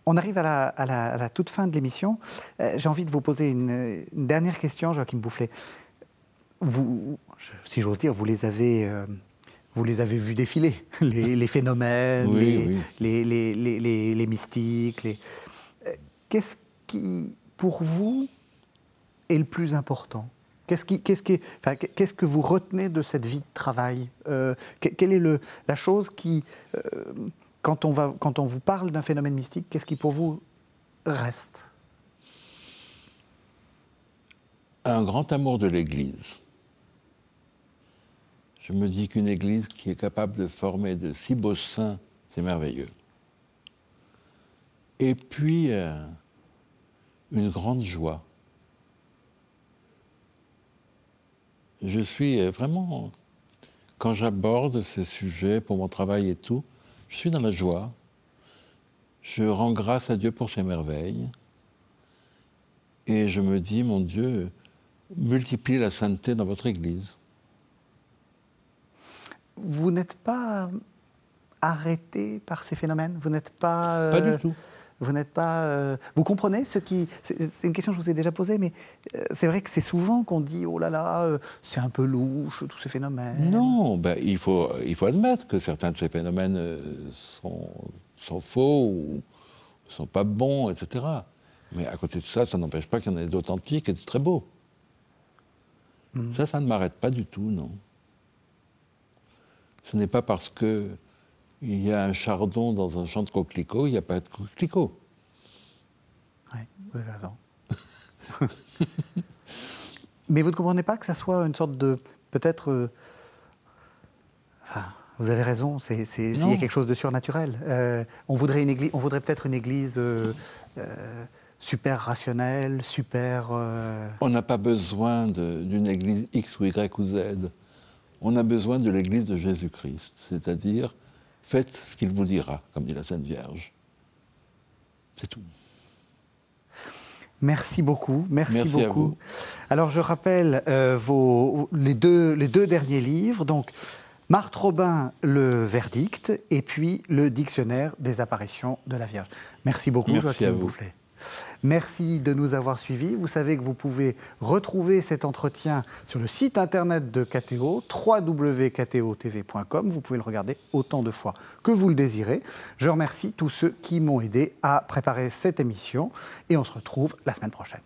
On arrive à la, toute fin de l'émission. Euh, j'ai envie de vous poser une, dernière question, Joachim Boufflet. Vous, si j'ose dire, vous les avez. Euh, vous les avez vus défiler, les, phénomènes, les, Les, mystiques. Qu'est-ce qui, pour vous, est le plus important? Qu'est-ce, qui, qu'est-ce, qui, enfin, qu'est-ce que vous retenez de cette vie de travail? Euh, Quelle est le, la chose qui, euh, quand, on va, quand on vous parle d'un phénomène mystique, qu'est-ce qui pour vous reste? Un grand amour de l'Église. Je me dis qu'une Église qui est capable de former de si beaux saints, c'est merveilleux. Et puis, euh, une grande joie je suis euh, vraiment, quand j'aborde ces sujets pour mon travail et tout, je suis dans la joie. Je rends grâce à Dieu pour ses merveilles. Et je me dis, mon Dieu, multiplie la sainteté dans votre Église. Vous n'êtes pas arrêté par ces phénomènes Vous n'êtes pas... Pas du euh, tout. Vous n'êtes pas. Euh, vous comprenez ce qui. C'est une question que je vous ai déjà posée, mais euh, c'est vrai que c'est souvent qu'on dit oh là là, c'est un peu louche, tous ces phénomènes. Non, ben, il, faut, il faut admettre que certains de ces phénomènes sont, sont faux ou sont pas bons, etc. Mais à côté de ça, ça n'empêche pas qu'il y en ait d'authentiques et de très beaux. Hmm. Ça, ça ne m'arrête pas du tout, non. Ce n'est pas parce que il y a un chardon dans un champ de coquelicots, il n'y a pas de coquelicots. Oui, vous avez raison. Mais vous ne comprenez pas que ça soit une sorte de. Peut-être. Euh, enfin, vous avez raison, c'est, il y a quelque chose de surnaturel. Euh, on voudrait, une église, on voudrait peut-être une église euh, super rationnelle, super. On n'a pas besoin d'une église X ou Y ou Z. On a besoin de l'église de Jésus-Christ, c'est-à-dire Faites ce qu'il vous dira, comme dit la Sainte Vierge. C'est tout. Merci beaucoup. Merci, beaucoup. Alors je rappelle euh, vos, les, deux, les deux derniers livres. Donc, Marthe Robin, Le Verdict, et puis le Dictionnaire des apparitions de la Vierge. Merci beaucoup, Merci Joachim Boufflet. Merci de nous avoir suivis. Vous savez que vous pouvez retrouver cet entretien sur le site internet de KTO, www.ktotv.com. Vous pouvez le regarder autant de fois que vous le désirez. Je remercie tous ceux qui m'ont aidé à préparer cette émission et on se retrouve la semaine prochaine.